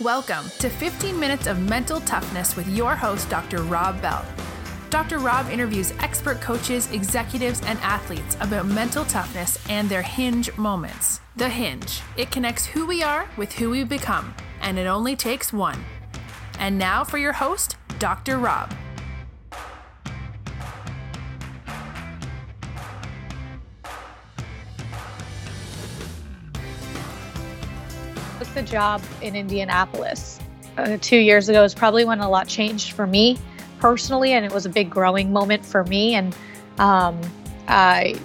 Welcome to 15 Minutes of Mental Toughness with your host, Dr. Rob Bell. Dr. Rob interviews expert coaches, executives, and athletes about mental toughness and their hinge moments. The hinge. It connects who we are with who we become, and it only takes one. And now for your host, Dr. Rob. The job in Indianapolis uh, two years ago is probably when a lot changed for me personally, and it was a big growing moment for me. And um, I,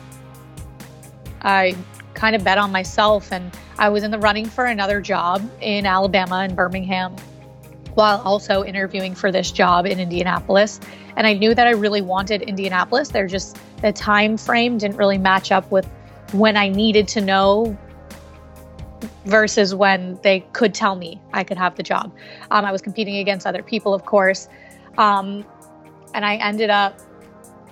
I kind of bet on myself, and I was in the running for another job in Alabama in Birmingham, while also interviewing for this job in Indianapolis. And I knew that I really wanted Indianapolis. They're just the time frame didn't really match up with when I needed to know versus when they could tell me I could have the job. Um, I was competing against other people, of course. Um, and I ended up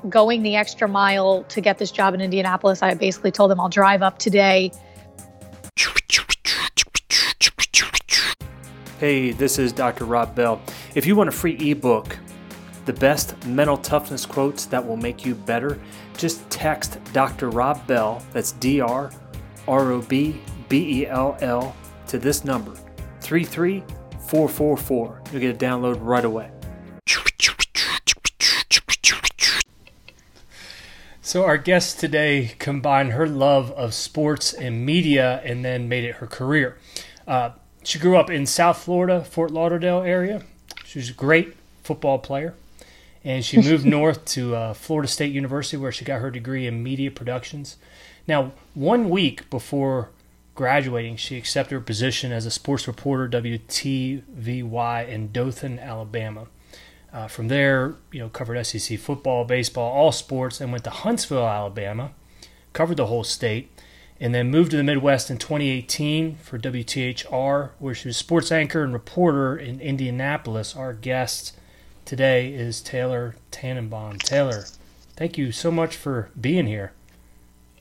going the extra mile to get this job in Indianapolis. I basically told them I'll drive up today. Hey, this is Dr. Rob Bell. If you want a free ebook, the best mental toughness quotes that will make you better, just text Dr. Rob Bell, that's D R R O B B E L L, to this number 33444. You'll get a download right away. So, our guest today combined her love of sports and media and then made it her career. Uh, she grew up in South Florida, Fort Lauderdale area. She was a great football player. And she moved north to uh, Florida State University, where she got her degree in media productions. Now, one week before graduating, she accepted her position as a sports reporter, WTVY, in Dothan, Alabama. Uh, from there, you know, covered SEC football, baseball, all sports, and went to Huntsville, Alabama, covered the whole state, and then moved to the Midwest in 2018 for WTHR, where she was sports anchor and reporter in Indianapolis. Our guest today is Taylor Tannebaum. Taylor, thank you so much for being here.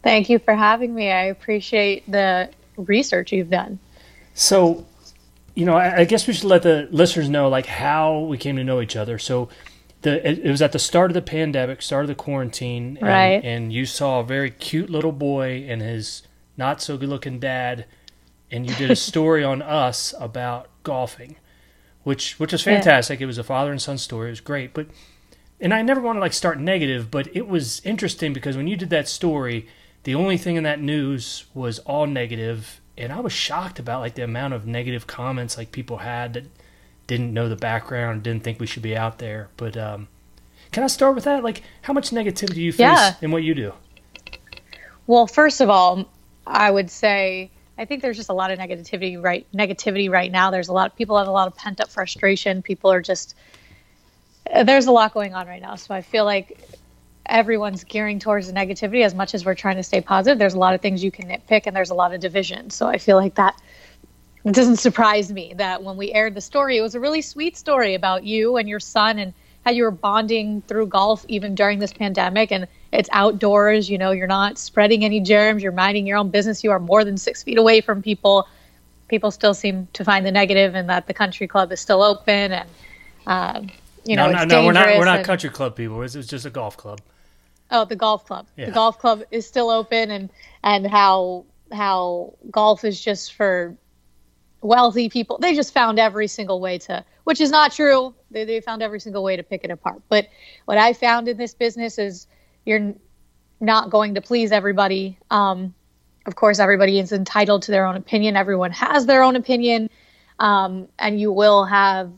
Thank you for having me. I appreciate the research you've done. So, you know, I, I, guess we should let the listeners know like how we came to know each other. So, the it, it was at the start of the pandemic, start of the quarantine, and, right? And you saw a very cute little boy and his not so good looking dad, and you did a story on us about golfing, which which was fantastic. Yeah. It was a father and son story. It was great, but and I never want to like start negative, but it was interesting because when you did that story, the only thing in that news was all negative and I was shocked about like the amount of negative comments like people had that didn't know the background, didn't think we should be out there. But um, can I start with that? Like, how much negativity do you face yeah. in what you do? Well, first of all, I would say I think there's just a lot of negativity right negativity right now. There's a lot of people have a lot of pent up frustration. People are just there's a lot going on right now. So I feel like everyone's gearing towards the negativity as much as we're trying to stay positive. There's a lot of things you can nitpick, and there's a lot of division. So I feel like that it doesn't surprise me that when we aired the story, it was a really sweet story about you and your son and how you were bonding through golf even during this pandemic. And it's outdoors, you know, you're not spreading any germs, you're minding your own business, you are more than six feet away from people. People still seem to find the negative, and that the country club is still open, and uh, you know, no, no, no, we're not we're not and, country club people. It's, it's just a golf club. Oh, the golf club. Yeah. The golf club is still open, and and how how golf is just for wealthy people. They just found every single way to, which is not true. They they found every single way to pick it apart. But what I found in this business is you're not going to please everybody. Um, of course, everybody is entitled to their own opinion. Everyone has their own opinion, um, and you will have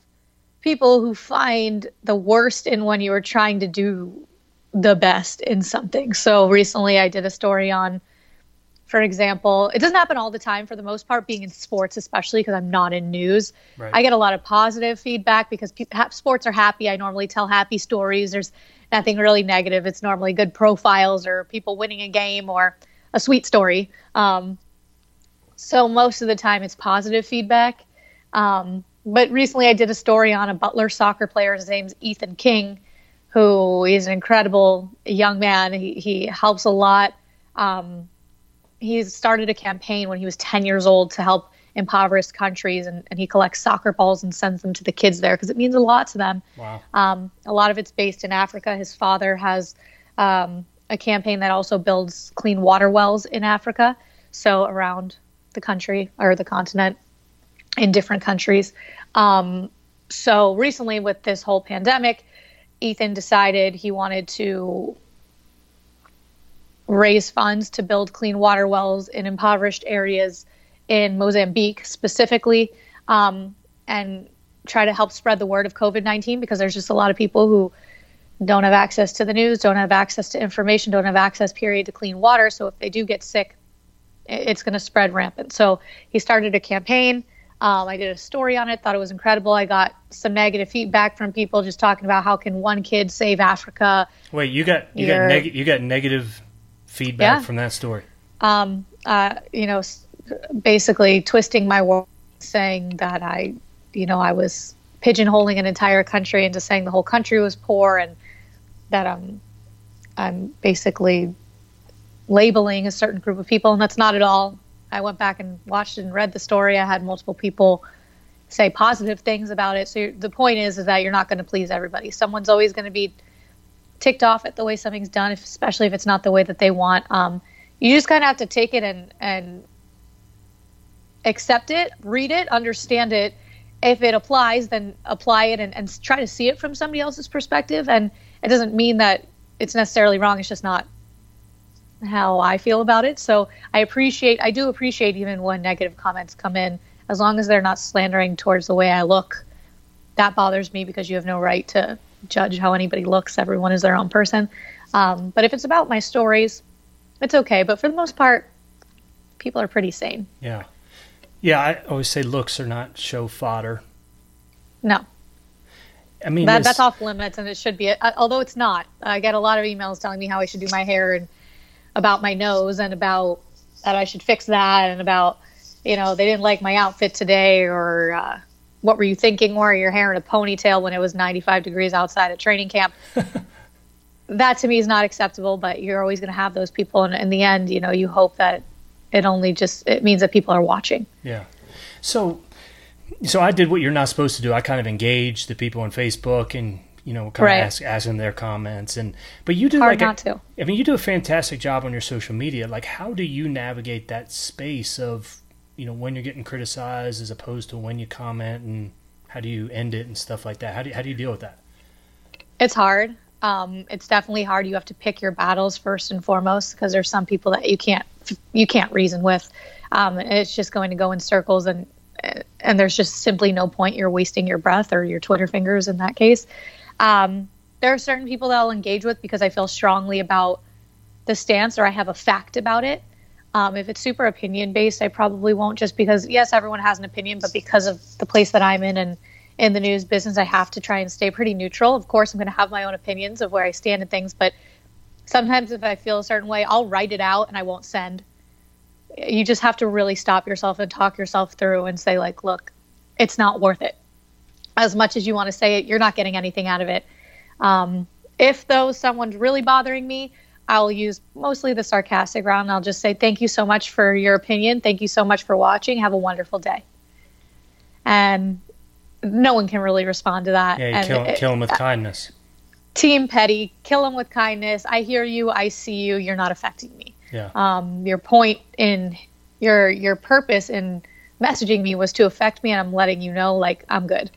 people who find the worst in when you are trying to do the best in something. So recently I did a story on, for example, it doesn't happen all the time for the most part, being in sports, especially because I'm not in news. Right. I get a lot of positive feedback because pe- sports are happy. I normally tell happy stories. There's nothing really negative. It's normally good profiles or people winning a game or a sweet story. Um, so most of the time it's positive feedback. Um, but recently I did a story on a Butler soccer player. His name's Ethan King who is an incredible young man. He, he helps a lot. Um, he started a campaign when he was 10 years old to help impoverished countries, and, and he collects soccer balls and sends them to the kids there because it means a lot to them. Wow. Um, a lot of it's based in Africa. His father has um, a campaign that also builds clean water wells in Africa, so around the country or the continent in different countries. Um, so recently, with this whole pandemic, Ethan decided he wanted to raise funds to build clean water wells in impoverished areas in Mozambique specifically, um, and try to help spread the word of COVID 19 because there's just a lot of people who don't have access to the news, don't have access to information, don't have access, period, to clean water. So if they do get sick, it's going to spread rampant. So he started a campaign. Um, I did a story on it, thought it was incredible. I got some negative feedback from people just talking about how can one kid save Africa. Wait, you got you got neg- you got negative feedback yeah. from that story. Um, uh, you know, basically twisting my words, saying that I, you know, I was pigeonholing an entire country into saying the whole country was poor and that I'm, I'm basically labeling a certain group of people, and that's not at all. I went back and watched and read the story. I had multiple people say positive things about it. So the point is, is that you're not going to please everybody. Someone's always going to be ticked off at the way something's done, if, especially if it's not the way that they want. Um, you just kind of have to take it and and accept it, read it, understand it. If it applies, then apply it and, and try to see it from somebody else's perspective. And it doesn't mean that it's necessarily wrong. It's just not how I feel about it. So I appreciate, I do appreciate even when negative comments come in, as long as they're not slandering towards the way I look. That bothers me because you have no right to judge how anybody looks. Everyone is their own person. Um, but if it's about my stories, it's okay. But for the most part, people are pretty sane. Yeah. Yeah, I always say looks are not show fodder. No. I mean, that, that's off limits, and it should be. Uh, although it's not. I get a lot of emails telling me how I should do my hair and about my nose and about that I should fix that and about you know they didn't like my outfit today or uh, what were you thinking wearing your hair in a ponytail when it was 95 degrees outside at training camp. that to me is not acceptable, but you're always going to have those people, and in the end, you know, you hope that it only just it means that people are watching. Yeah. So so I did what you're not supposed to do. I kind of engaged the people on Facebook and you know kind right. of ask them their comments and but you do Hard like not a, to. I mean you do a fantastic job on your social media. Like how do you navigate that space of you know when you're getting criticized as opposed to when you comment and how do you end it and stuff like that? How do you, how do you deal with that? It's hard. Um, it's definitely hard. You have to pick your battles first and foremost because there's some people that you can't you can't reason with. Um, it's just going to go in circles, and and there's just simply no point. You're wasting your breath or your Twitter fingers in that case. Um, there are certain people that I'll engage with because I feel strongly about the stance or I have a fact about it. Um, if it's super opinion based, I probably won't just because, yes, everyone has an opinion, but because of the place that I'm in and in the news business, I have to try and stay pretty neutral. Of course, I'm going to have my own opinions of where I stand and things, but sometimes if I feel a certain way, I'll write it out and I won't send. You just have to really stop yourself and talk yourself through and say, like, look, it's not worth it. As much as you want to say it, you're not getting anything out of it. Um, if though someone's really bothering me, I'll use mostly the sarcastic round. I'll just say, thank you so much for your opinion. Thank you so much for watching. Have a wonderful day. And no one can really respond to that. Yeah, you kill, kill them with kindness. Team Petty, kill them with kindness. I hear you. I see you. You're not affecting me. Yeah. Um, your point in your your purpose in messaging me was to affect me, and I'm letting you know, like I'm good.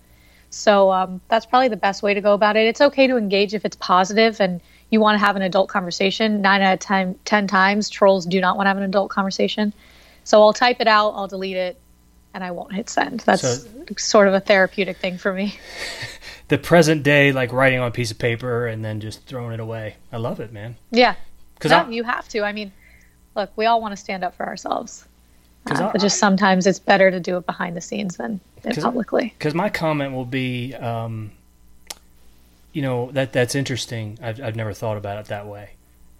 So um, that's probably the best way to go about it. It's okay to engage if it's positive and you want to have an adult conversation. Nine out of ten times, trolls do not want to have an adult conversation. So I'll type it out, I'll delete it, and I won't hit send. That's so, sort of a therapeutic thing for me. the present day, like writing on a piece of paper and then just throwing it away. I love it, man. Yeah, because no, you have to. I mean, look, we all want to stand up for ourselves, uh, but just sometimes it's better to do it behind the scenes than, than publicly. Because my comment will be, um, you know, that that's interesting. I've I've never thought about it that way,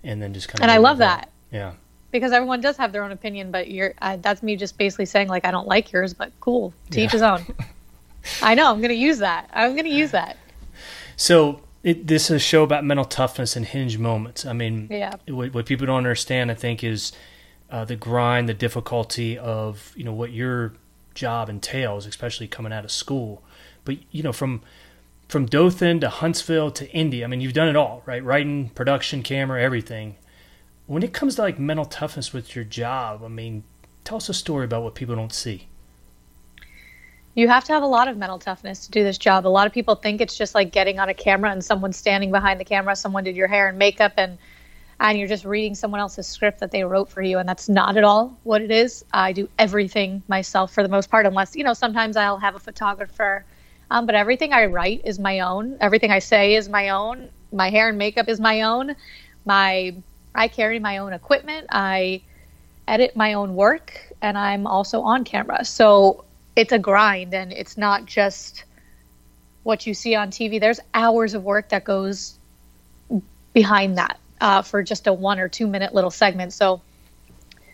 and then just kind of. And I love that. Yeah because everyone does have their own opinion but you're uh, that's me just basically saying like i don't like yours but cool to yeah. each his own i know i'm gonna use that i'm gonna use that so it, this is a show about mental toughness and hinge moments i mean yeah what, what people don't understand i think is uh, the grind the difficulty of you know what you're job entails, especially coming out of school. But you know, from from Dothan to Huntsville to Indy, I mean, you've done it all, right? Writing, production, camera, everything. When it comes to like mental toughness with your job, I mean, tell us a story about what people don't see. You have to have a lot of mental toughness to do this job. A lot of people think it's just like getting on a camera and someone standing behind the camera, someone did your hair and makeup and and you're just reading someone else's script that they wrote for you and that's not at all what it is. I do everything myself for the most part unless you know sometimes i'll have a photographer. Um, but everything i write is my own. Everything i say is my own. My hair and makeup is my own. My i carry my own equipment. I edit my own work and i'm also on camera. So it's a grind and it's not just what you see on tv there's hours of work that goes behind that uh, for just a one or two minute little segment. So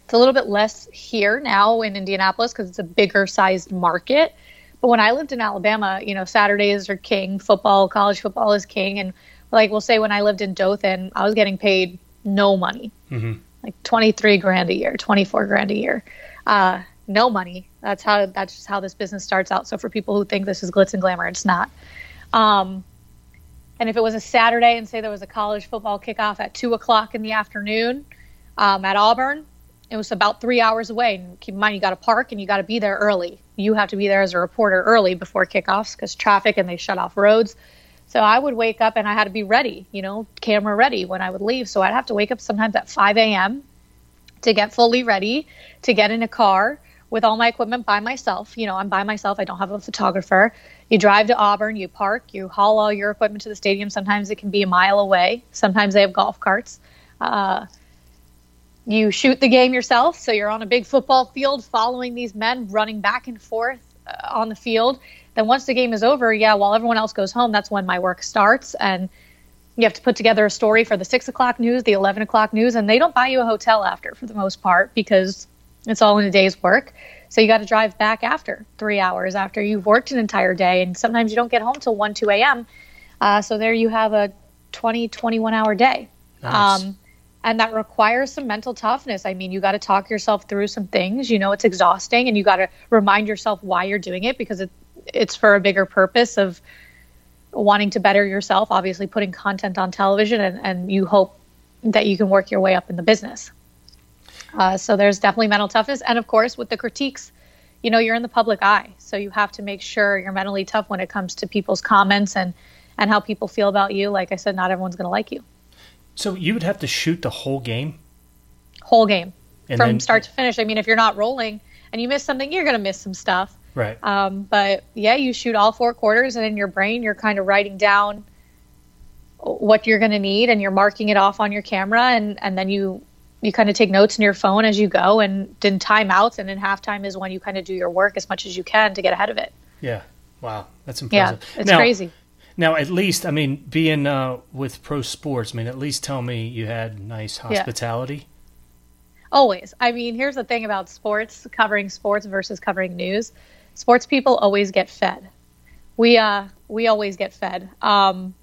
it's a little bit less here now in Indianapolis because it's a bigger sized market. But when I lived in Alabama, you know, Saturdays are king, football, college football is king. And like we'll say when I lived in Dothan, I was getting paid no money, mm-hmm. like 23 grand a year, 24 grand a year. Uh, no money. That's how, that's just how this business starts out. So for people who think this is glitz and glamour, it's not. Um, and if it was a Saturday and say there was a college football kickoff at two o'clock in the afternoon um, at Auburn, it was about three hours away. And keep in mind, you got to park and you got to be there early. You have to be there as a reporter early before kickoffs because traffic and they shut off roads. So I would wake up and I had to be ready, you know, camera ready when I would leave. So I'd have to wake up sometimes at 5 a.m. to get fully ready, to get in a car with all my equipment by myself. You know, I'm by myself. I don't have a photographer you drive to Auburn, you park, you haul all your equipment to the stadium. Sometimes it can be a mile away. Sometimes they have golf carts. Uh, you shoot the game yourself, so you're on a big football field following these men running back and forth uh, on the field. Then once the game is over, yeah, while everyone else goes home, that's when my work starts, and you have to put together a story for the six o'clock news, the eleven o'clock news, and they don't buy you a hotel after for the most part because it's all in a day's work. So you got to drive back after three hours after you've worked an entire day. And sometimes you don't get home till 1, 2 a.m. Uh, so there you have a 20, 21 hour day. Nice. Um, and that requires some mental toughness. I mean, you got to talk yourself through some things. You know, it's exhausting, and you got to remind yourself why you're doing it because it, it's for a bigger purpose of wanting to better yourself. Obviously, putting content on television, and, and you hope that you can work your way up in the business. Uh, so there's definitely mental toughness. And of course, with the critiques, you know, you're in the public eye. So you have to make sure you're mentally tough when it comes to people's comments and, and how people feel about you. Like I said, not everyone's going to like you. So you would have to shoot the whole game? Whole game. And from then, start to finish. I mean, if you're not rolling and you miss something, you're going to miss some stuff. Right. Um, but yeah, you shoot all four quarters, and in your brain, you're kind of writing down what you're going to need and you're marking it off on your camera and and then you you kind of take notes in your phone as you go and then timeouts and then halftime is when you kind of do your work as much as you can to get ahead of it. Yeah. Wow. That's impressive. yeah it's now, crazy. now at least i mean being uh, with pro sports i mean at least tell me you had nice hospitality. Yeah. always. I mean here's the thing about sports covering sports versus covering news. Sports people always get fed. We uh we always get fed. Um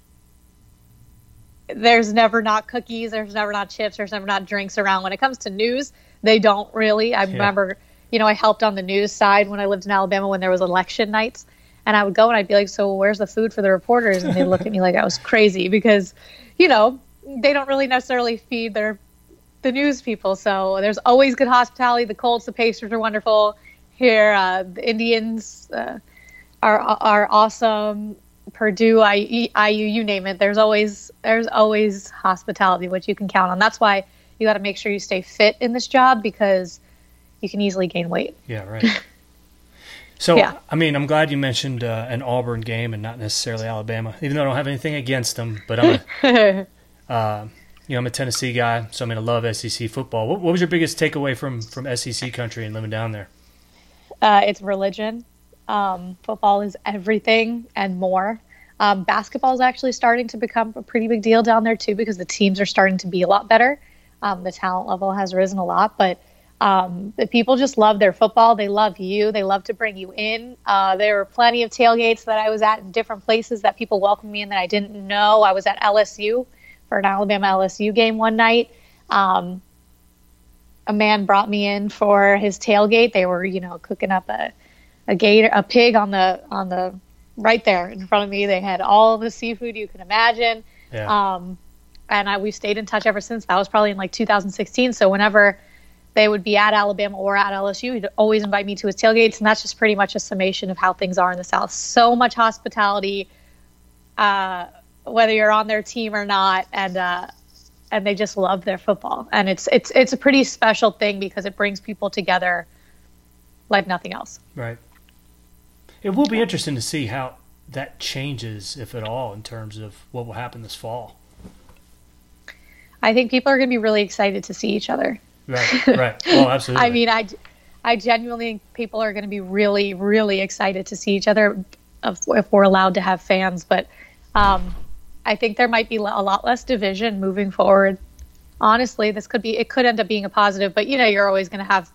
there's never not cookies, there's never not chips, there's never not drinks around. When it comes to news, they don't really. I yeah. remember, you know, I helped on the news side when I lived in Alabama when there was election nights, and I would go and I'd be like, "So where's the food for the reporters?" And they'd look at me like I was crazy because, you know, they don't really necessarily feed their the news people. So there's always good hospitality. The Colts, the Pacers are wonderful here. Uh, the Indians uh, are are awesome. Purdue, IU, you name it. There's always there's always hospitality, which you can count on. That's why you got to make sure you stay fit in this job because you can easily gain weight. Yeah, right. So, yeah. I mean, I'm glad you mentioned uh, an Auburn game and not necessarily Alabama, even though I don't have anything against them. But I'm, a, uh, you know, I'm a Tennessee guy, so I mean, I love SEC football. What, what was your biggest takeaway from from SEC country and living down there? Uh, it's religion. Um, football is everything and more. Um, basketball is actually starting to become a pretty big deal down there too because the teams are starting to be a lot better. Um, the talent level has risen a lot, but um, the people just love their football. They love you. They love to bring you in. Uh, there were plenty of tailgates that I was at in different places that people welcomed me in that I didn't know. I was at LSU for an Alabama LSU game one night. Um, a man brought me in for his tailgate. They were, you know, cooking up a a gator, a pig on the on the right there in front of me. They had all the seafood you can imagine. Yeah. Um, and I, we've stayed in touch ever since. That was probably in like 2016. So whenever they would be at Alabama or at LSU, he'd always invite me to his tailgates, and that's just pretty much a summation of how things are in the South. So much hospitality, uh, whether you're on their team or not, and uh, and they just love their football, and it's it's it's a pretty special thing because it brings people together like nothing else. Right. It will be interesting to see how that changes, if at all, in terms of what will happen this fall. I think people are going to be really excited to see each other. Right, right. Oh, absolutely. I mean, I, I genuinely think people are going to be really, really excited to see each other if, if we're allowed to have fans. But um, I think there might be a lot less division moving forward. Honestly, this could be, it could end up being a positive, but you know, you're always going to have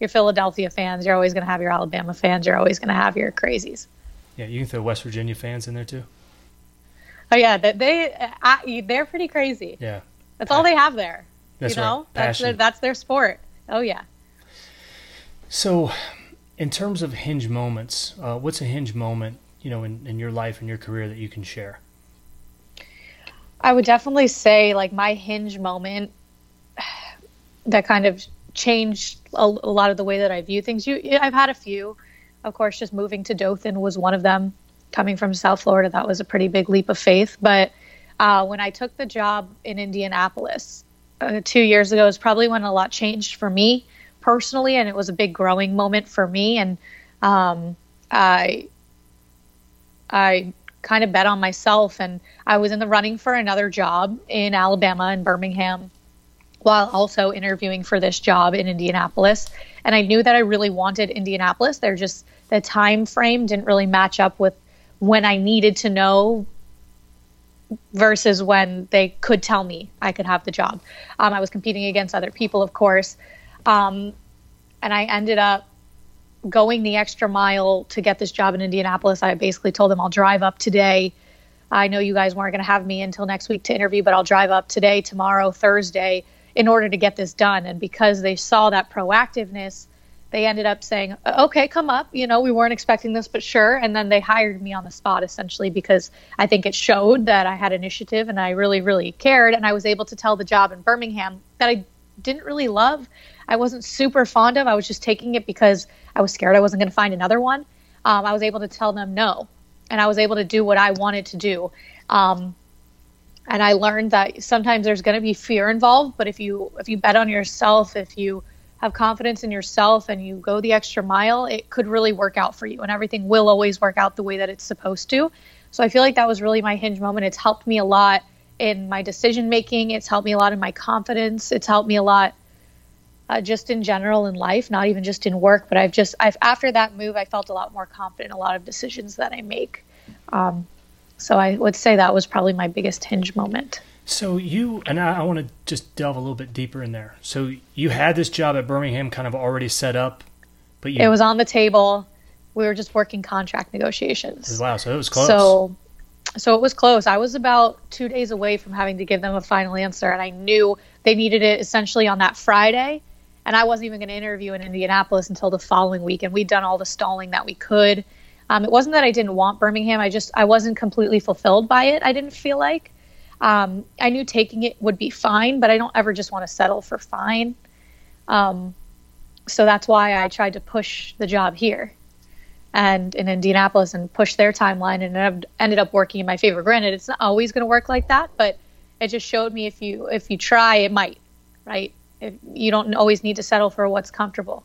your Philadelphia fans, you're always going to have your Alabama fans, you're always going to have your crazies. yeah, you can throw West Virginia fans in there too. Oh yeah, they, they I, they're pretty crazy. Yeah. That's all they have there. That's you know, right. that's their that's their sport. Oh yeah. So, in terms of hinge moments, uh, what's a hinge moment, you know, in, in your life and your career that you can share? I would definitely say like my hinge moment that kind of changed a, a lot of the way that I view things. You, I've had a few, of course. Just moving to Dothan was one of them. Coming from South Florida, that was a pretty big leap of faith. But uh, when I took the job in Indianapolis uh, two years ago, is probably when a lot changed for me personally, and it was a big growing moment for me. And um, I, I kind of bet on myself, and I was in the running for another job in Alabama in Birmingham, while also interviewing for this job in Indianapolis. And I knew that I really wanted Indianapolis. They're just the time frame didn't really match up with when I needed to know versus when they could tell me I could have the job. Um, I was competing against other people, of course. Um, and I ended up going the extra mile to get this job in Indianapolis. I basically told them I'll drive up today. I know you guys weren't going to have me until next week to interview, but I'll drive up today, tomorrow, Thursday in order to get this done. And because they saw that proactiveness, they ended up saying, okay, come up. You know, we weren't expecting this, but sure. And then they hired me on the spot essentially because I think it showed that I had initiative and I really, really cared. And I was able to tell the job in Birmingham that I didn't really love. I wasn't super fond of. I was just taking it because I was scared I wasn't going to find another one. Um, I was able to tell them no, and I was able to do what I wanted to do. Um, and I learned that sometimes there's going to be fear involved, but if you if you bet on yourself, if you have confidence in yourself and you go the extra mile, it could really work out for you, and everything will always work out the way that it's supposed to. So I feel like that was really my hinge moment. It's helped me a lot in my decision making. It's helped me a lot in my confidence. It's helped me a lot uh, just in general in life, not even just in work. But I've just, I've after that move, I felt a lot more confident in a lot of decisions that I make. Um, so I would say that was probably my biggest hinge moment. So you and I, I want to just delve a little bit deeper in there. So you had this job at Birmingham kind of already set up, but you It was on the table. We were just working contract negotiations. wow, so it was close. So, so it was close. I was about two days away from having to give them a final answer, and I knew they needed it essentially on that Friday. And I wasn't even going to interview in Indianapolis until the following week, and we'd done all the stalling that we could. Um, it wasn't that I didn't want Birmingham; I just I wasn't completely fulfilled by it. I didn't feel like um, I knew taking it would be fine, but I don't ever just want to settle for fine. Um, so that's why I tried to push the job here and in Indianapolis and push their timeline and ended up working in my favor. Granted, it's not always going to work like that, but it just showed me if you if you try, it might, right? If you don't always need to settle for what's comfortable.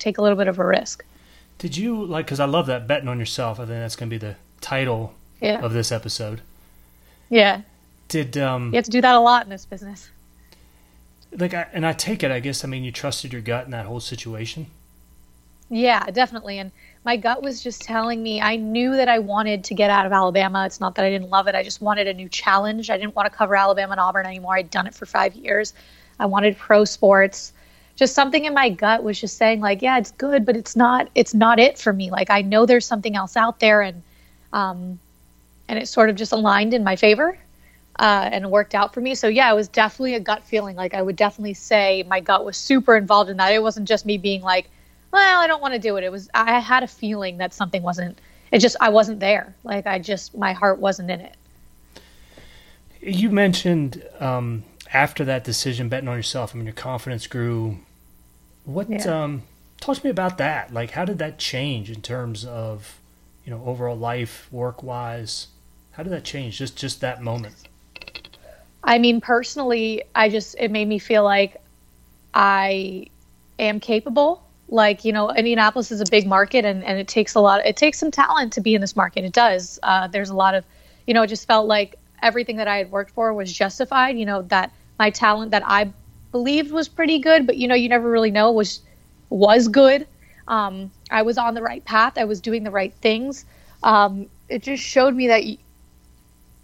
Take a little bit of a risk. Did you like? Because I love that betting on yourself. I think that's going to be the title Yeah. of this episode. Yeah. Did um You have to do that a lot in this business. like? I, and I take it. I guess I mean you trusted your gut in that whole situation. Yeah, definitely. And my gut was just telling me I knew that I wanted to get out of Alabama. It's not that I didn't love it. I just wanted a new challenge. I didn't want to cover Alabama and Auburn anymore. I'd done it for five years. I wanted pro sports. Just something in my gut was just saying like, yeah, it's good, but it's not. It's not it for me. Like I know there's something else out there, and um, and it sort of just aligned in my favor. Uh, and worked out for me. So yeah, it was definitely a gut feeling. Like I would definitely say my gut was super involved in that. It wasn't just me being like, well, I don't want to do it. It was I had a feeling that something wasn't. It just I wasn't there. Like I just my heart wasn't in it. You mentioned um, after that decision, betting on yourself. I mean, your confidence grew. What yeah. um, talk to me about that? Like, how did that change in terms of you know overall life, work wise? How did that change? Just just that moment. I mean, personally, I just it made me feel like I am capable. Like you know, Indianapolis is a big market, and and it takes a lot. It takes some talent to be in this market. It does. Uh, there's a lot of, you know, it just felt like everything that I had worked for was justified. You know that my talent that I believed was pretty good, but you know you never really know was was good. Um, I was on the right path. I was doing the right things. Um, it just showed me that you,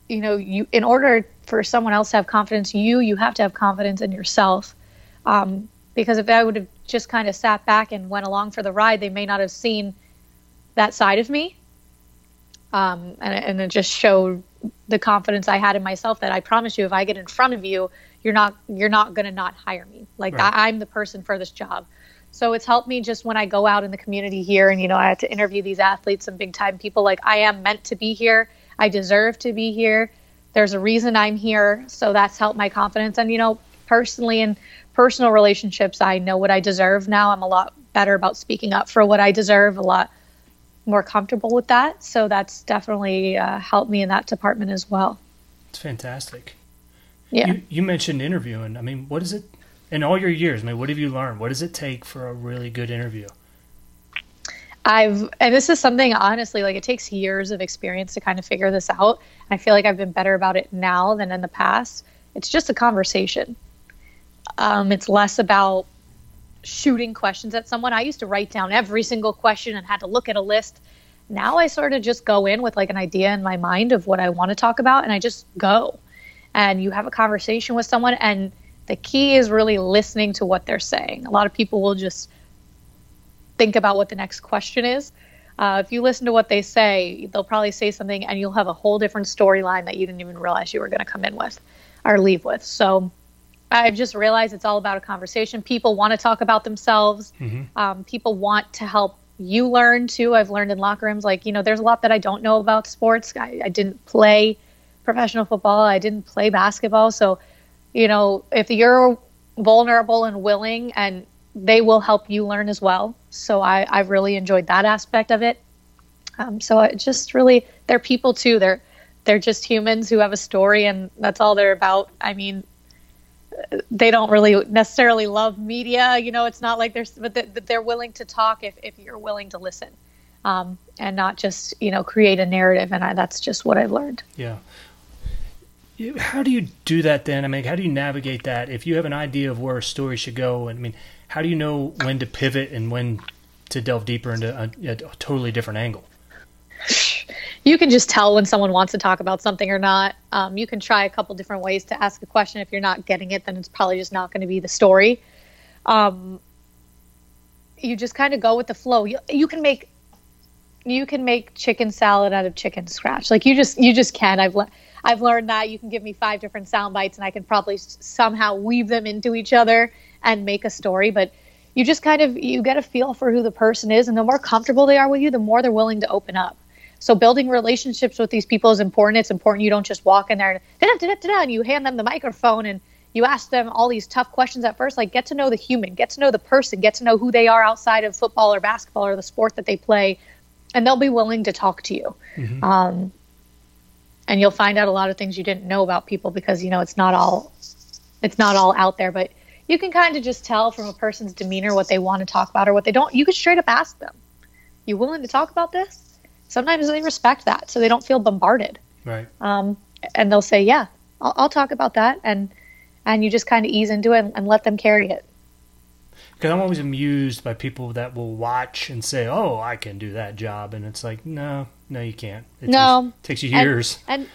you know you in order for someone else to have confidence you you have to have confidence in yourself um, because if I would have just kind of sat back and went along for the ride, they may not have seen that side of me. Um, and, and it just showed the confidence I had in myself that I promise you, if I get in front of you, you're not you're not going to not hire me. Like right. I, I'm the person for this job. So it's helped me just when I go out in the community here, and you know I have to interview these athletes and big time people. Like I am meant to be here. I deserve to be here. There's a reason I'm here. So that's helped my confidence. And you know personally in personal relationships, I know what I deserve now. I'm a lot better about speaking up for what I deserve. A lot more comfortable with that. So that's definitely uh, helped me in that department as well. It's fantastic. Yeah. You, you, mentioned interviewing. I mean, what is it in all your years? I mean, what have you learned? What does it take for a really good interview? I've, and this is something honestly, like it takes years of experience to kind of figure this out. And I feel like I've been better about it now than in the past. It's just a conversation. Um, it's less about shooting questions at someone. I used to write down every single question and had to look at a list. Now I sort of just go in with like an idea in my mind of what I want to talk about and I just go. And you have a conversation with someone and the key is really listening to what they're saying. A lot of people will just think about what the next question is. Uh, if you listen to what they say, they'll probably say something and you'll have a whole different storyline that you didn't even realize you were going to come in with or leave with. So I've just realized it's all about a conversation. People want to talk about themselves. Mm-hmm. Um, people want to help you learn too. I've learned in locker rooms, like, you know, there's a lot that I don't know about sports. I, I didn't play professional football, I didn't play basketball. So, you know, if you're vulnerable and willing, and they will help you learn as well. So I, I've really enjoyed that aspect of it. Um, so it just really, they're people too. They're, they're just humans who have a story and that's all they're about. I mean, they don't really necessarily love media. You know, it's not like they're, but they're willing to talk if, if you're willing to listen, um, and not just you know create a narrative. And I, that's just what I've learned. Yeah. How do you do that then? I mean, how do you navigate that? If you have an idea of where a story should go, and I mean, how do you know when to pivot and when to delve deeper into a, a totally different angle? you can just tell when someone wants to talk about something or not. Um, you can try a couple different ways to ask a question. If you're not getting it, then it's probably just not going to be the story. Um, you just kind of go with the flow. You, you can make you can make chicken salad out of chicken scratch. Like you just you just can. I've le- I've learned that you can give me five different sound bites and I can probably somehow weave them into each other and make a story. But you just kind of you get a feel for who the person is, and the more comfortable they are with you, the more they're willing to open up. So building relationships with these people is important. It's important you don't just walk in there and, and you hand them the microphone and you ask them all these tough questions at first. Like get to know the human, get to know the person, get to know who they are outside of football or basketball or the sport that they play, and they'll be willing to talk to you. Mm-hmm. Um, and you'll find out a lot of things you didn't know about people because you know it's not all it's not all out there, but you can kind of just tell from a person's demeanor what they want to talk about or what they don't. You could straight up ask them, "You willing to talk about this?" sometimes they respect that so they don't feel bombarded right um, and they'll say yeah I'll, I'll, talk about that and and you just kind of ease into it and, and let them carry it because i'm always amused by people that will watch and say oh i can do that job and it's like no no you can't it no takes, takes you years and, and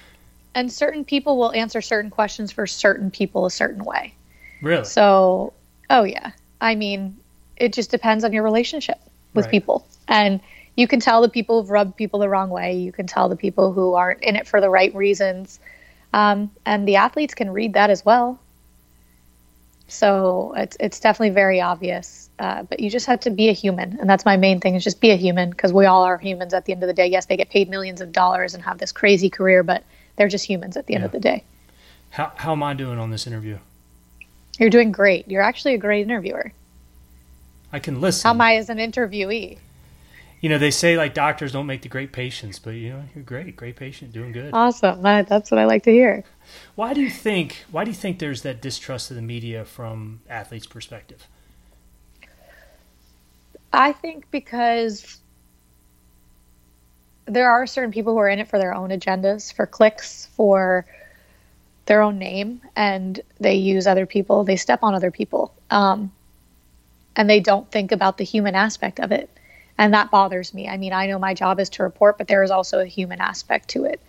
and certain people will answer certain questions for certain people a certain way really so oh yeah i mean it just depends on your relationship with right. people and you can tell the people who've rubbed people the wrong way. You can tell the people who aren't in it for the right reasons. Um, and the athletes can read that as well. So it's it's definitely very obvious. Uh, but you just have to be a human, and that's my main thing is just be a human because we all are humans at the end of the day. Yes, they get paid millions of dollars and have this crazy career, but they're just humans at the yeah. end of the day. How how am I doing on this interview? You're doing great. You're actually a great interviewer. I can listen. How am I as an interviewee? You know, they say like doctors don't make the great patients, but you know, you're great, great patient, doing good. Awesome. That's what I like to hear. Why do you think? Why do you think there's that distrust of the media from athletes' perspective? I think because there are certain people who are in it for their own agendas, for clicks, for their own name, and they use other people. They step on other people, um, and they don't think about the human aspect of it, and that bothers me. I mean, I know my job is to report, but there is also a human aspect to it.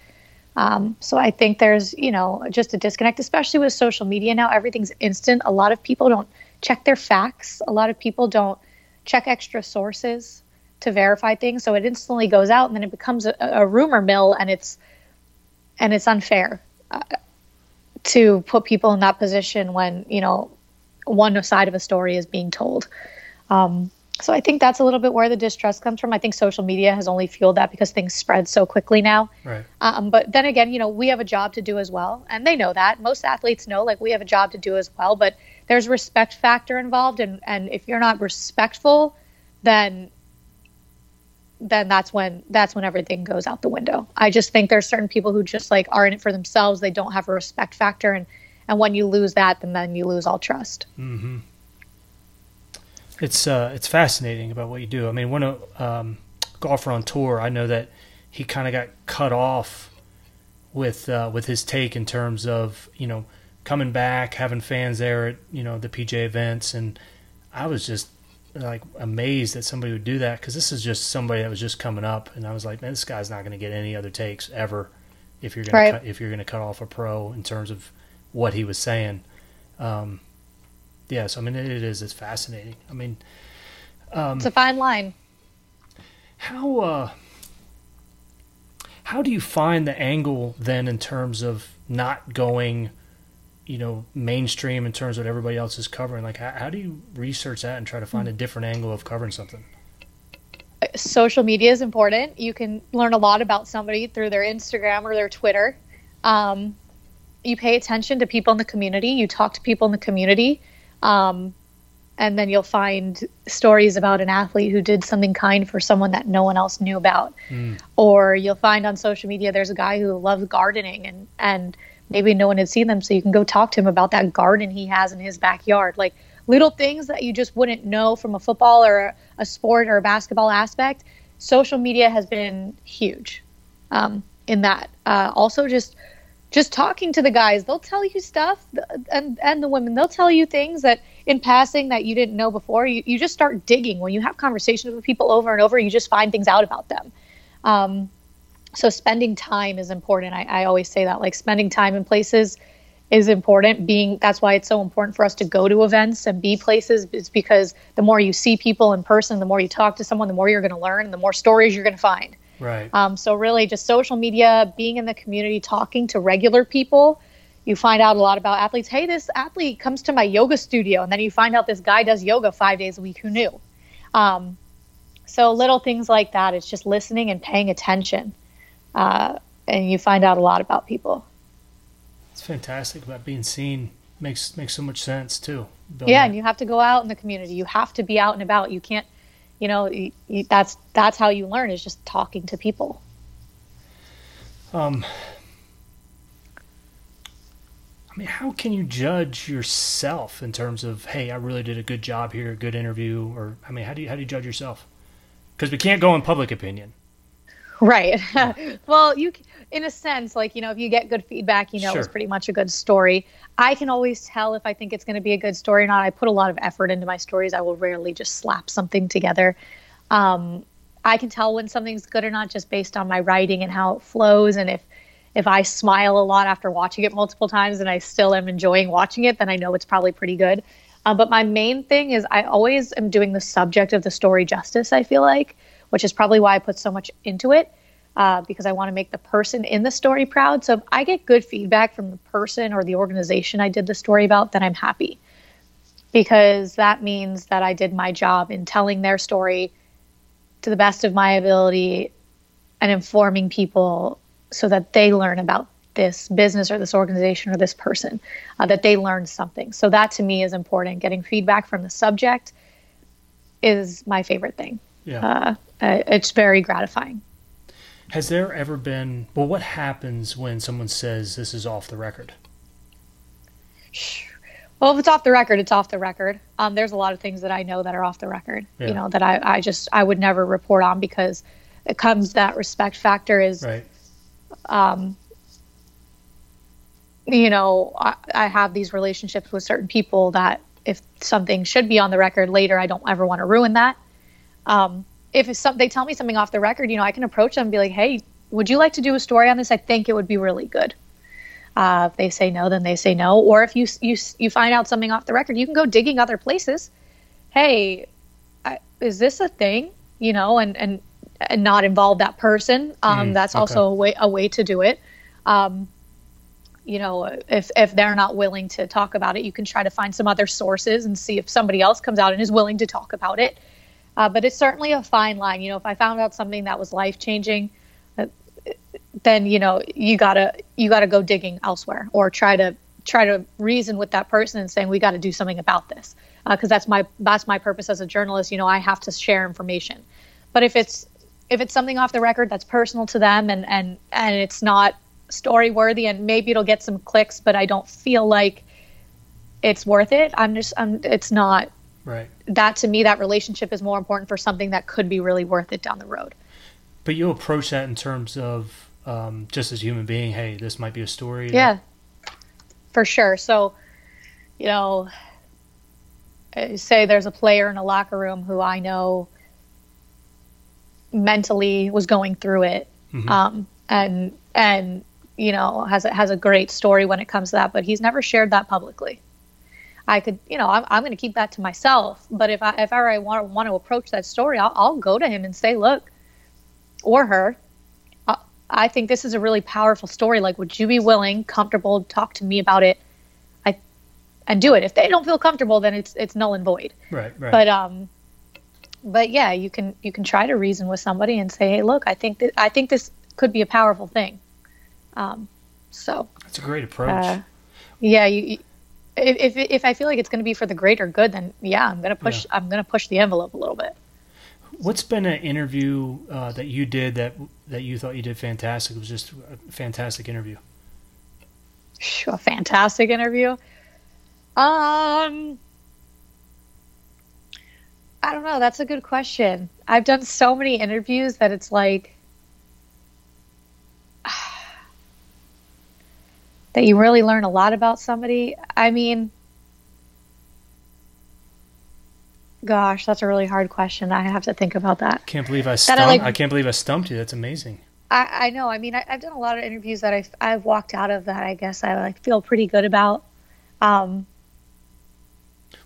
Um, so I think there's, you know, just a disconnect, especially with social media now. Everything's instant. A lot of people don't check their facts. A lot of people don't check extra sources to verify things. So it instantly goes out, and then it becomes a, a rumor mill, and it's and it's unfair uh, to put people in that position when you know one side of a story is being told. Um, so I think that's a little bit where the distrust comes from. I think social media has only fueled that because things spread so quickly now. Right. Um, but then again, you know, we have a job to do as well, and they know that. Most athletes know, like, we have a job to do as well. But there's respect factor involved, and and if you're not respectful, then then that's when that's when everything goes out the window. I just think there's certain people who just like are in it for themselves. They don't have a respect factor, and and when you lose that, then then you lose all trust. Mm-hmm it's uh, it's fascinating about what you do. I mean, when a um, golfer on tour, I know that he kind of got cut off with uh, with his take in terms of you know coming back, having fans there at you know the PGA events, and I was just like amazed that somebody would do that because this is just somebody that was just coming up, and I was like, man, this guy's not going to get any other takes ever if you're gonna right. cut, if you're gonna cut off a pro in terms of what he was saying. Um, yes, I mean it is. It's fascinating. I mean, um, it's a fine line. How uh, how do you find the angle then in terms of not going, you know, mainstream in terms of what everybody else is covering? Like, how, how do you research that and try to find a different angle of covering something? Social media is important. You can learn a lot about somebody through their Instagram or their Twitter. Um, you pay attention to people in the community. You talk to people in the community. Um, and then you'll find stories about an athlete who did something kind for someone that no one else knew about. Mm. Or you'll find on social media there's a guy who loves gardening and, and maybe no one had seen them, so you can go talk to him about that garden he has in his backyard. Like little things that you just wouldn't know from a football or a, a sport or a basketball aspect. Social media has been huge um, in that. Uh, also, just just talking to the guys, they'll tell you stuff, and and the women, they'll tell you things that in passing that you didn't know before. You you just start digging when you have conversations with people over and over. You just find things out about them. Um, so spending time is important. I, I always say that, like spending time in places is important. Being that's why it's so important for us to go to events and be places. Is because the more you see people in person, the more you talk to someone, the more you're going to learn, the more stories you're going to find. Right. Um, so really, just social media, being in the community, talking to regular people, you find out a lot about athletes. Hey, this athlete comes to my yoga studio, and then you find out this guy does yoga five days a week. Who knew? Um, so little things like that. It's just listening and paying attention, uh, and you find out a lot about people. It's fantastic about being seen. Makes makes so much sense too. Yeah, and you have to go out in the community. You have to be out and about. You can't you know you, you, that's that's how you learn is just talking to people um I mean, how can you judge yourself in terms of, hey, I really did a good job here, a good interview, or I mean, how do you how do you judge yourself? Because we can't go in public opinion. Right. well, you in a sense, like you know, if you get good feedback, you know, sure. it's pretty much a good story. I can always tell if I think it's going to be a good story or not. I put a lot of effort into my stories. I will rarely just slap something together. Um, I can tell when something's good or not just based on my writing and how it flows. And if if I smile a lot after watching it multiple times and I still am enjoying watching it, then I know it's probably pretty good. Uh, but my main thing is I always am doing the subject of the story justice. I feel like, which is probably why I put so much into it uh, because I want to make the person in the story proud. So if I get good feedback from the person or the organization I did the story about, then I'm happy. because that means that I did my job in telling their story to the best of my ability and informing people so that they learn about this business or this organization or this person, uh, that they learn something. So that to me is important. Getting feedback from the subject is my favorite thing. Yeah. Uh, uh it's very gratifying. Has there ever been, well, what happens when someone says this is off the record? Well, if it's off the record, it's off the record. Um, there's a lot of things that I know that are off the record, yeah. you know, that I, I just, I would never report on because it comes that respect factor is, right. um, you know, I, I have these relationships with certain people that if something should be on the record later, I don't ever want to ruin that. Um, if some, they tell me something off the record, you know, I can approach them and be like, hey, would you like to do a story on this? I think it would be really good. Uh, if they say no, then they say no. Or if you you you find out something off the record, you can go digging other places. Hey, I, is this a thing? You know, and and and not involve that person. Um, mm, that's okay. also a way a way to do it. Um, you know, if if they're not willing to talk about it, you can try to find some other sources and see if somebody else comes out and is willing to talk about it. Uh, but it's certainly a fine line. You know, if I found out something that was life changing, uh, then you know you gotta you gotta go digging elsewhere or try to try to reason with that person and saying we got to do something about this because uh, that's my that's my purpose as a journalist. You know, I have to share information. But if it's if it's something off the record that's personal to them and and and it's not story worthy and maybe it'll get some clicks, but I don't feel like it's worth it. I'm just I'm it's not Right. That to me, that relationship is more important for something that could be really worth it down the road. But you approach that in terms of um, just as a human being. Hey, this might be a story. Yeah, for sure. So, you know, say there's a player in a locker room who I know mentally was going through it, mm-hmm. um, and and you know has a, has a great story when it comes to that, but he's never shared that publicly. I could, you know, I'm, I'm going to keep that to myself. But if I if I want want to approach that story, I'll, I'll go to him and say, look, or her, I, I think this is a really powerful story. Like, would you be willing, comfortable, to talk to me about it? I and do it. If they don't feel comfortable, then it's it's null and void. Right. Right. But um, but yeah, you can you can try to reason with somebody and say, hey, look, I think that I think this could be a powerful thing. Um, so that's a great approach. Uh, yeah, you, if, if, if I feel like it's going to be for the greater good, then yeah, I'm going to push. Yeah. I'm going to push the envelope a little bit. What's been an interview uh, that you did that that you thought you did fantastic? It was just a fantastic interview. A fantastic interview. Um, I don't know. That's a good question. I've done so many interviews that it's like that you really learn a lot about somebody. I mean, gosh, that's a really hard question. I have to think about that. Can't believe I stumped. I, like, I, can't believe I stumped you. That's amazing. I, I know. I mean, I, have done a lot of interviews that I've, I've walked out of that. I guess I like feel pretty good about. Um,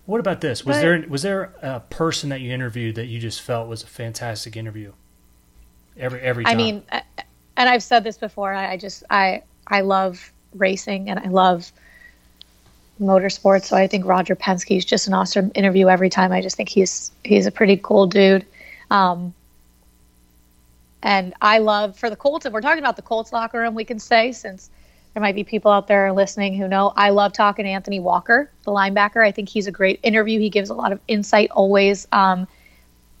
what about this? Was but, there was there a person that you interviewed that you just felt was a fantastic interview? Every every time. I mean, and I've said this before. I just I I love racing and I love motorsports. So I think Roger Penske is just an awesome interview every time. I just think he's he's a pretty cool dude. Um, and I love for the Colts. If we're talking about the Colts locker room, we can say since there might be people out there listening who know I love talking to Anthony Walker, the linebacker. I think he's a great interview. He gives a lot of insight always. Um,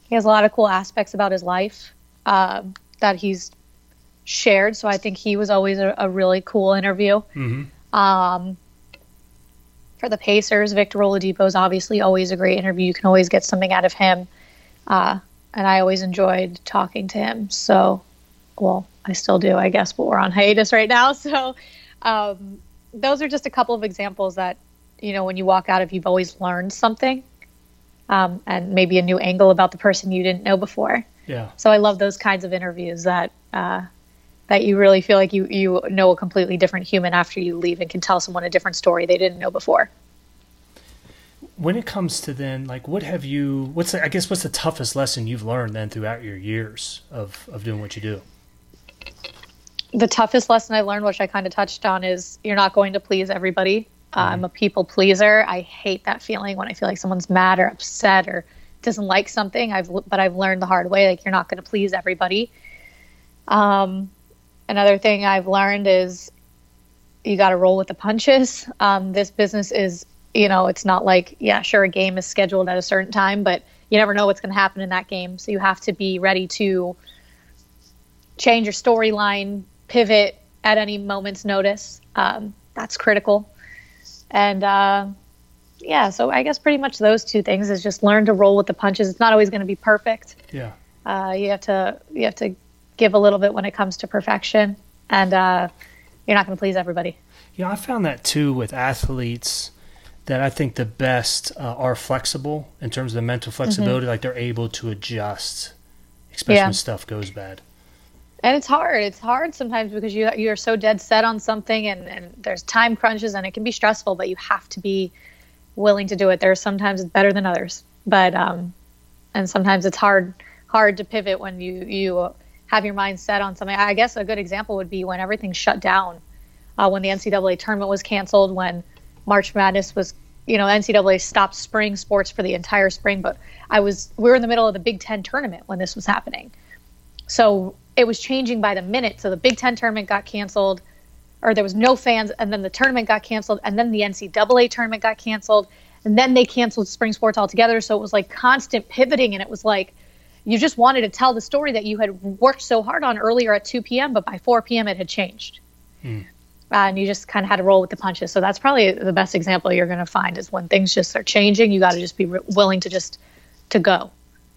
he has a lot of cool aspects about his life uh, that he's shared. So I think he was always a, a really cool interview. Mm-hmm. Um, for the Pacers, Victor Oladipo is obviously always a great interview. You can always get something out of him. Uh, and I always enjoyed talking to him. So, well, I still do, I guess, but we're on hiatus right now. So, um, those are just a couple of examples that, you know, when you walk out of, you've always learned something um, and maybe a new angle about the person you didn't know before. Yeah. So I love those kinds of interviews that uh, that you really feel like you you know a completely different human after you leave and can tell someone a different story they didn't know before when it comes to then like what have you what's the, i guess what's the toughest lesson you've learned then throughout your years of of doing what you do the toughest lesson i learned which i kind of touched on is you're not going to please everybody Uh, I'm a people pleaser. I hate that feeling when I feel like someone's mad or upset or doesn't like something. I've but I've learned the hard way like you're not going to please everybody. Um, another thing I've learned is you got to roll with the punches. Um, this business is, you know, it's not like yeah, sure, a game is scheduled at a certain time, but you never know what's going to happen in that game. So you have to be ready to change your storyline, pivot at any moment's notice. Um, that's critical. And uh, yeah, so I guess pretty much those two things is just learn to roll with the punches. It's not always going to be perfect. Yeah. Uh, you have to you have to give a little bit when it comes to perfection, and uh, you're not going to please everybody. Yeah, I found that too with athletes that I think the best uh, are flexible in terms of the mental flexibility. Mm-hmm. Like they're able to adjust, especially yeah. when stuff goes bad and it's hard it's hard sometimes because you you're so dead set on something and, and there's time crunches and it can be stressful but you have to be willing to do it there's sometimes it's better than others but um and sometimes it's hard hard to pivot when you you have your mind set on something i guess a good example would be when everything shut down uh, when the ncaa tournament was canceled when march madness was you know ncaa stopped spring sports for the entire spring but i was we were in the middle of the big ten tournament when this was happening so it was changing by the minute. So the Big Ten tournament got canceled, or there was no fans, and then the tournament got canceled, and then the NCAA tournament got canceled, and then they canceled spring sports altogether. So it was like constant pivoting, and it was like you just wanted to tell the story that you had worked so hard on earlier at 2 p.m., but by 4 p.m. it had changed. Hmm. Uh, and you just kind of had to roll with the punches. So that's probably the best example you're going to find is when things just are changing. You got to just be re- willing to just to go,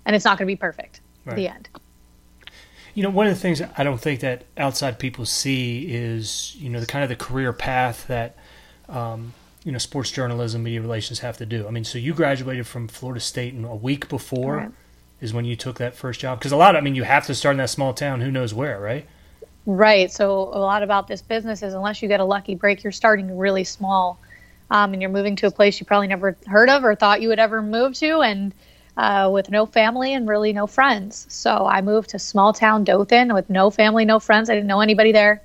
and it's not going to be perfect. Right. The end. You know, one of the things I don't think that outside people see is, you know, the kind of the career path that, um, you know, sports journalism, media relations have to do. I mean, so you graduated from Florida State, and a week before right. Is when you took that first job. Because a lot, I mean, you have to start in that small town. Who knows where, right? Right. So a lot about this business is unless you get a lucky break, you're starting really small, um, and you're moving to a place you probably never heard of or thought you would ever move to, and uh, with no family and really no friends. So I moved to small town Dothan with no family, no friends. I didn't know anybody there.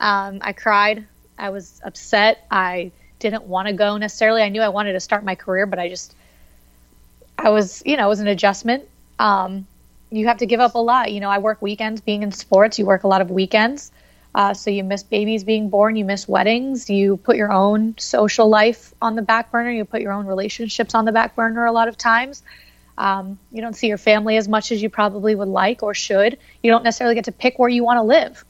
Um, I cried. I was upset. I didn't want to go necessarily. I knew I wanted to start my career, but I just, I was, you know, it was an adjustment. Um, you have to give up a lot. You know, I work weekends being in sports. You work a lot of weekends. Uh, so you miss babies being born, you miss weddings, you put your own social life on the back burner, you put your own relationships on the back burner a lot of times. Um, you don't see your family as much as you probably would like or should. You don't necessarily get to pick where you want to live.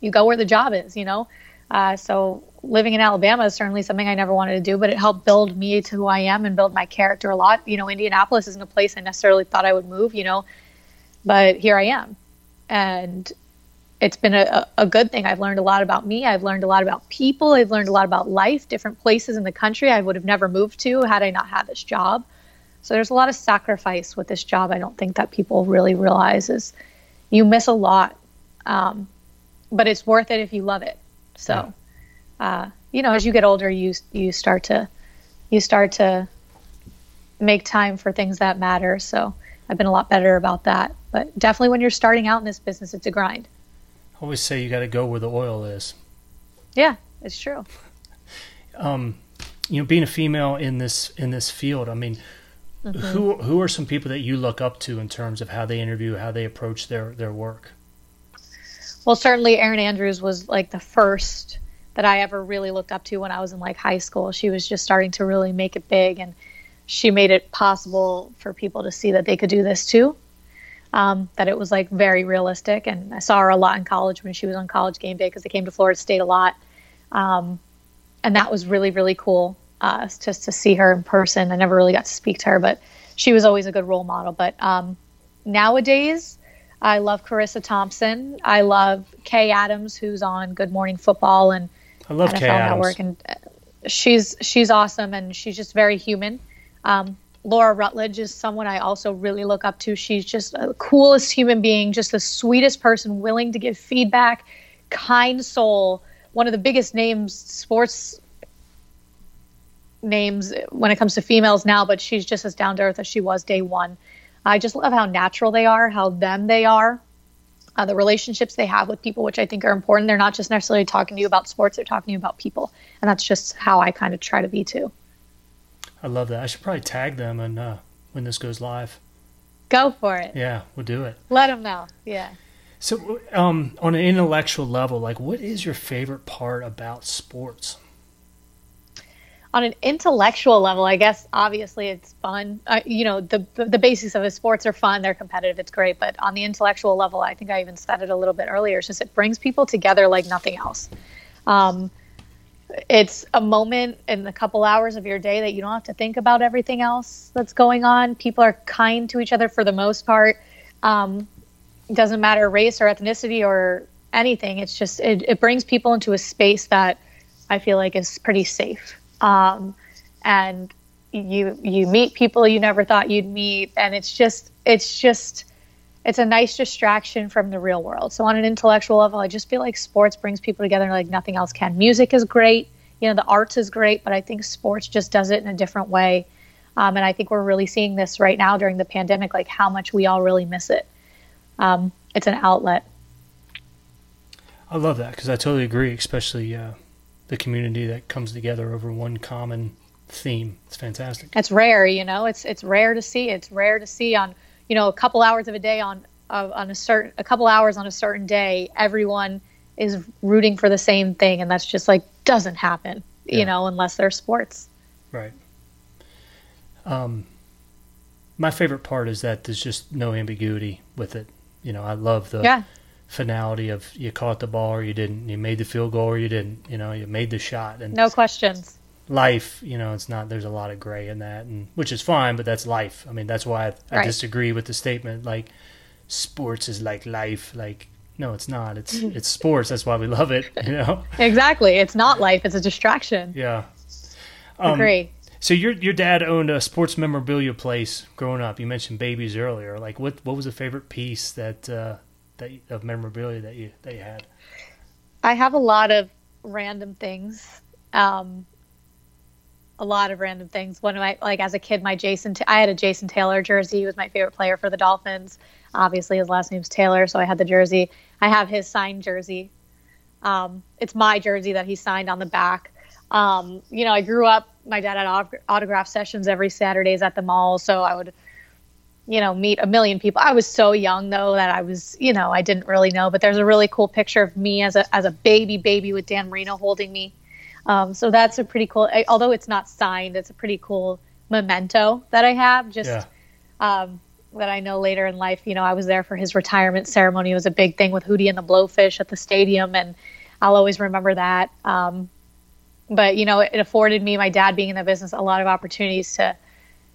You go where the job is, you know. Uh, so living in Alabama is certainly something I never wanted to do, but it helped build me to who I am and build my character a lot. You know, Indianapolis isn't a place I necessarily thought I would move, you know, but here I am. And it's been a, a good thing. I've learned a lot about me. I've learned a lot about people. I've learned a lot about life, different places in the country I would have never moved to had I not had this job. So there's a lot of sacrifice with this job. I don't think that people really realize is you miss a lot, um, but it's worth it if you love it. So, uh, you know, as you get older, you you start to you start to make time for things that matter. So I've been a lot better about that. But definitely, when you're starting out in this business, it's a grind. I always say you got to go where the oil is. Yeah, it's true. um, you know, being a female in this in this field, I mean, Mm-hmm. Who who are some people that you look up to in terms of how they interview, how they approach their their work? Well, certainly Erin Andrews was like the first that I ever really looked up to when I was in like high school. She was just starting to really make it big, and she made it possible for people to see that they could do this too. Um, that it was like very realistic, and I saw her a lot in college when she was on College Game Day because I came to Florida State a lot, um, and that was really really cool uh, just to see her in person. I never really got to speak to her, but she was always a good role model. But um, nowadays, I love Charissa Thompson. I love Kay Adams, who's on Good Morning Football and I love NFL Kay Network, Adams. and uh, she's she's awesome and she's just very human. Um, Laura Rutledge is someone I also really look up to. She's just the coolest human being, just the sweetest person, willing to give feedback, kind soul, one of the biggest names sports names when it comes to females now, but she's just as down to earth as she was day one. I just love how natural they are, how them they are. uh, the relationships they have with people, which I think are important. They're not just necessarily talking to you about sports; they're talking to you about people, and that's just how I kind of try to be too. I love that. I should probably tag them and uh, when this goes live. Go for it. Yeah, we'll do it. Let them know. Yeah. So, um, on an intellectual level, like, what is your favorite part about sports? On an intellectual level, I guess obviously it's fun. Uh, you know, the, the, the basics of it, sports are fun, they're competitive, it's great. But on the intellectual level, I think I even said it a little bit earlier. It's just it brings people together like nothing else. Um, it's a moment in a couple hours of your day that you don't have to think about everything else that's going on. People are kind to each other for the most part. Um, it doesn't matter race or ethnicity or anything. It's just it, it brings people into a space that I feel like is pretty safe um, and you you meet people you never thought you'd meet, and it's just it's just it's a nice distraction from the real world. So on an intellectual level, I just feel like sports brings people together like nothing else can. Music is great, you know, the arts is great, but I think sports just does it in a different way. Um, and I think we're really seeing this right now during the pandemic, like how much we all really miss it. Um, it's an outlet. I love that because I totally agree, especially uh, the community that comes together over one common theme. It's fantastic. It's rare, you know. It's it's rare to see. It's rare to see on you know a couple hours of a day on uh, on a certain a couple hours on a certain day. Everyone is rooting for the same thing, and that's just like doesn't happen, yeah. you know, unless they're sports. Right. Um, my favorite part is that there's just no ambiguity with it. You know, I love the yeah finality of you caught the ball or you didn't, you made the field goal or you didn't, you know, you made the shot and no questions. Life, you know, it's not. There's a lot of gray in that, and which is fine, but that's life. I mean, that's why I, I right. disagree with the statement like sports is like life. Like, no, it's not. It's it's sports. That's why we love it. You know. exactly. It's not life. It's a distraction. Yeah. Um, Agree. So your your dad owned a sports memorabilia place growing up. You mentioned babies earlier. Like what what was a favorite piece that uh, that of memorabilia that you that you had? I have a lot of random things. Um, a lot of random things. One of my like as a kid, my Jason I had a Jason Taylor jersey. He was my favorite player for the Dolphins. Obviously, his last name's Taylor, so I had the jersey. I have his signed jersey. Um, it's my jersey that he signed on the back. Um, you know, I grew up. My dad had autograph sessions every Saturdays at the mall, so I would you know, meet a million people. I was so young though that I was, you know, I didn't really know. But there's a really cool picture of me as a as a baby baby with Dan Marino holding me. Um, so that's a pretty cool. Although it's not signed, it's a pretty cool memento that I have. Just yeah. um, that I know later in life. You know, I was there for his retirement ceremony. It was a big thing with Hootie and the Blowfish at the stadium, and I'll always remember that. Um, but you know, it afforded me, my dad being in the business, a lot of opportunities to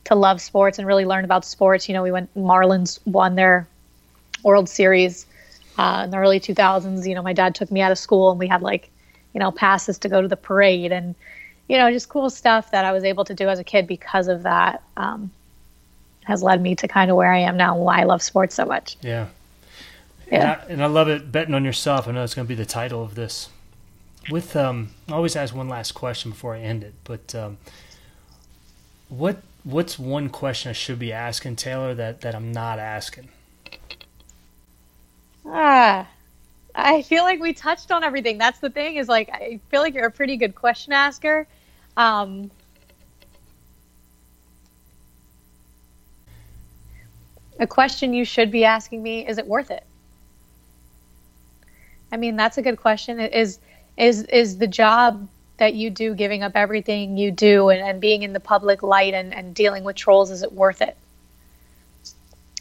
to love sports and really learn about sports. You know, we went Marlins won their World Series uh, in the early 2000s. You know, my dad took me out of school and we had like, you know, passes to go to the parade and you know, just cool stuff that I was able to do as a kid because of that um, has led me to kind of where I am now and why I love sports so much. Yeah. Yeah. And I, and I love it betting on yourself. I know it's going to be the title of this. With um, I always ask one last question before I end it, but um, what what's one question I should be asking Taylor that that I'm not asking? Ah, I feel like we touched on everything. That's the thing is like I feel like you're a pretty good question asker. Um, a question you should be asking me is it worth it? I mean, that's a good question. Is is is the job that you do giving up everything you do and, and being in the public light and, and dealing with trolls is it worth it?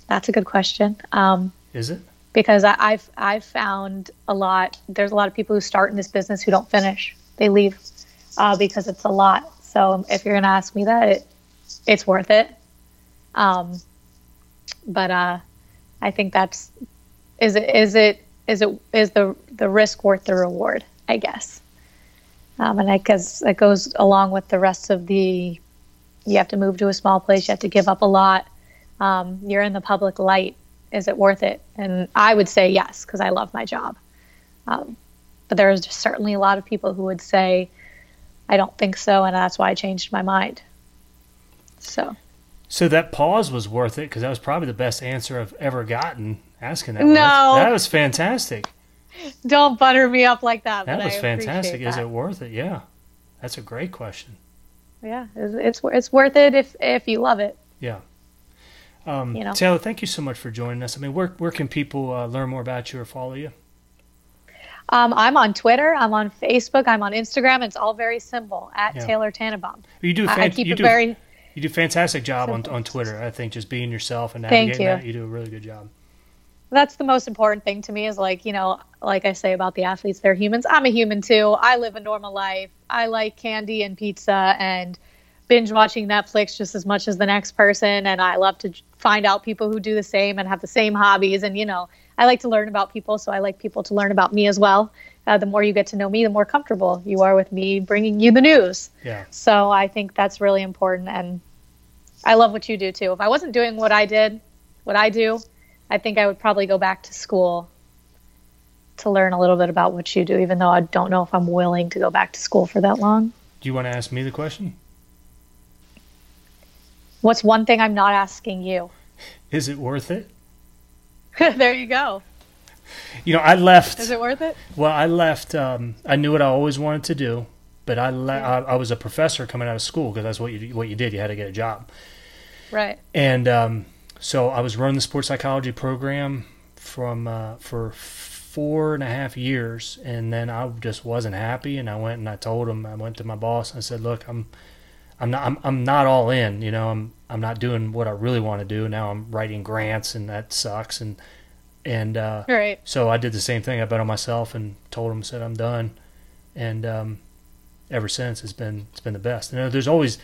That's a good question. Um, is it? because I, i've i've found a lot there's a lot of people who start in this business who don't finish. They leave uh, because it's a lot. So if you're going to ask me that it, it's worth it. Um, but uh, i think that's is it is it is it is the the risk worth the reward? I guess um, and I guess that goes along with the rest of the. You have to move to a small place. You have to give up a lot. Um, you're in the public light. Is it worth it? And I would say yes because I love my job. Um, but there's certainly a lot of people who would say, I don't think so, and that's why I changed my mind. So. So that pause was worth it because that was probably the best answer I've ever gotten asking that. No. that was fantastic. Don't butter me up like that. That was I fantastic. Is that. it worth it? Yeah, that's a great question. Yeah, it's, it's it's worth it if if you love it. Yeah. Um, You know. Taylor, thank you so much for joining us. I mean, where where can people uh, learn more about you or follow you? Um, I'm on Twitter. I'm on Facebook. I'm on Instagram. It's all very simple at Yeah. Taylor Tannebaum. You do. I, I keep you it do, very. You do a fantastic job on, Simple. on Twitter. I think just being yourself and Thank navigating you. that, you do a really good job. That's the most important thing to me. Is like you know, like I say about the athletes, they're humans. I'm a human too. I live a normal life. I like candy and pizza and binge watching Netflix just as much as the next person. And I love to find out people who do the same and have the same hobbies. And you know, I like to learn about people, so I like people to learn about me as well. Uh, the more you get to know me, the more comfortable you are with me bringing you the news. Yeah. So I think that's really important. And I love what you do too. If I wasn't doing what I did, what I do, I think I would probably go back to school to learn a little bit about what you do, even though I don't know if I'm willing to go back to school for that long. Do you want to ask me the question? What's one thing I'm not asking you? Is it worth it? there you go. You know, I left. Is it worth it? Well, I left. Um, I knew what I always wanted to do, but I, le- I I was a professor coming out of school because that's what you what you did. You had to get a job, Right. and um, so I was running the sports psychology program from uh, for four and a half years, and then I just wasn't happy, and I went and I told him. I went to my boss and I said, "Look, I'm." I'm not. I'm, I'm not all in. You know. I'm. I'm not doing what I really want to do. Now I'm writing grants, and that sucks. And and uh, Right. so I did the same thing. I bet on myself and told him, said I'm done, and um, ever since it's been it's been the best. You know, there's always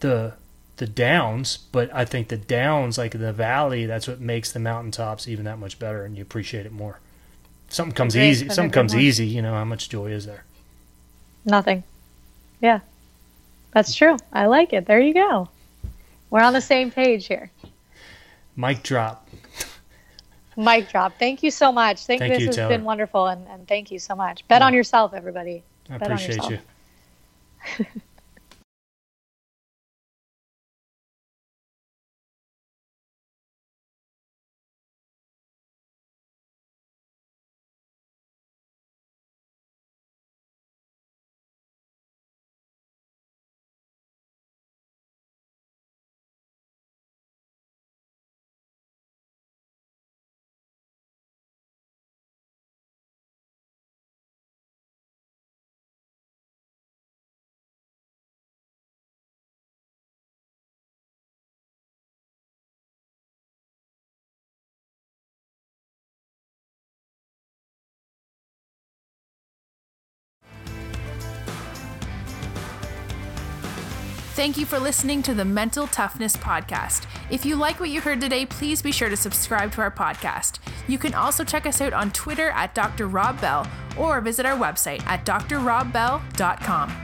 the the downs, but I think the downs, like the valley, that's what makes the mountaintops even that much better, and you appreciate it more. If something comes Agreed. easy. If That's a something comes easy, you know how much joy is there. Nothing. Yeah. That's true. I like it. There you go. We're on the same page here. Mic drop. Mic drop. Thank you so much. Thank, Thank this you, has Taylor. been wonderful and, and thank you so much. Bet on yourself, everybody. I Bet appreciate you. Thank you for listening to the Mental Toughness Podcast. If you like what you heard today, please be sure to subscribe to our podcast. You can also check us out on Twitter at Dr. Rob Bell or visit our website at drrobbell.com.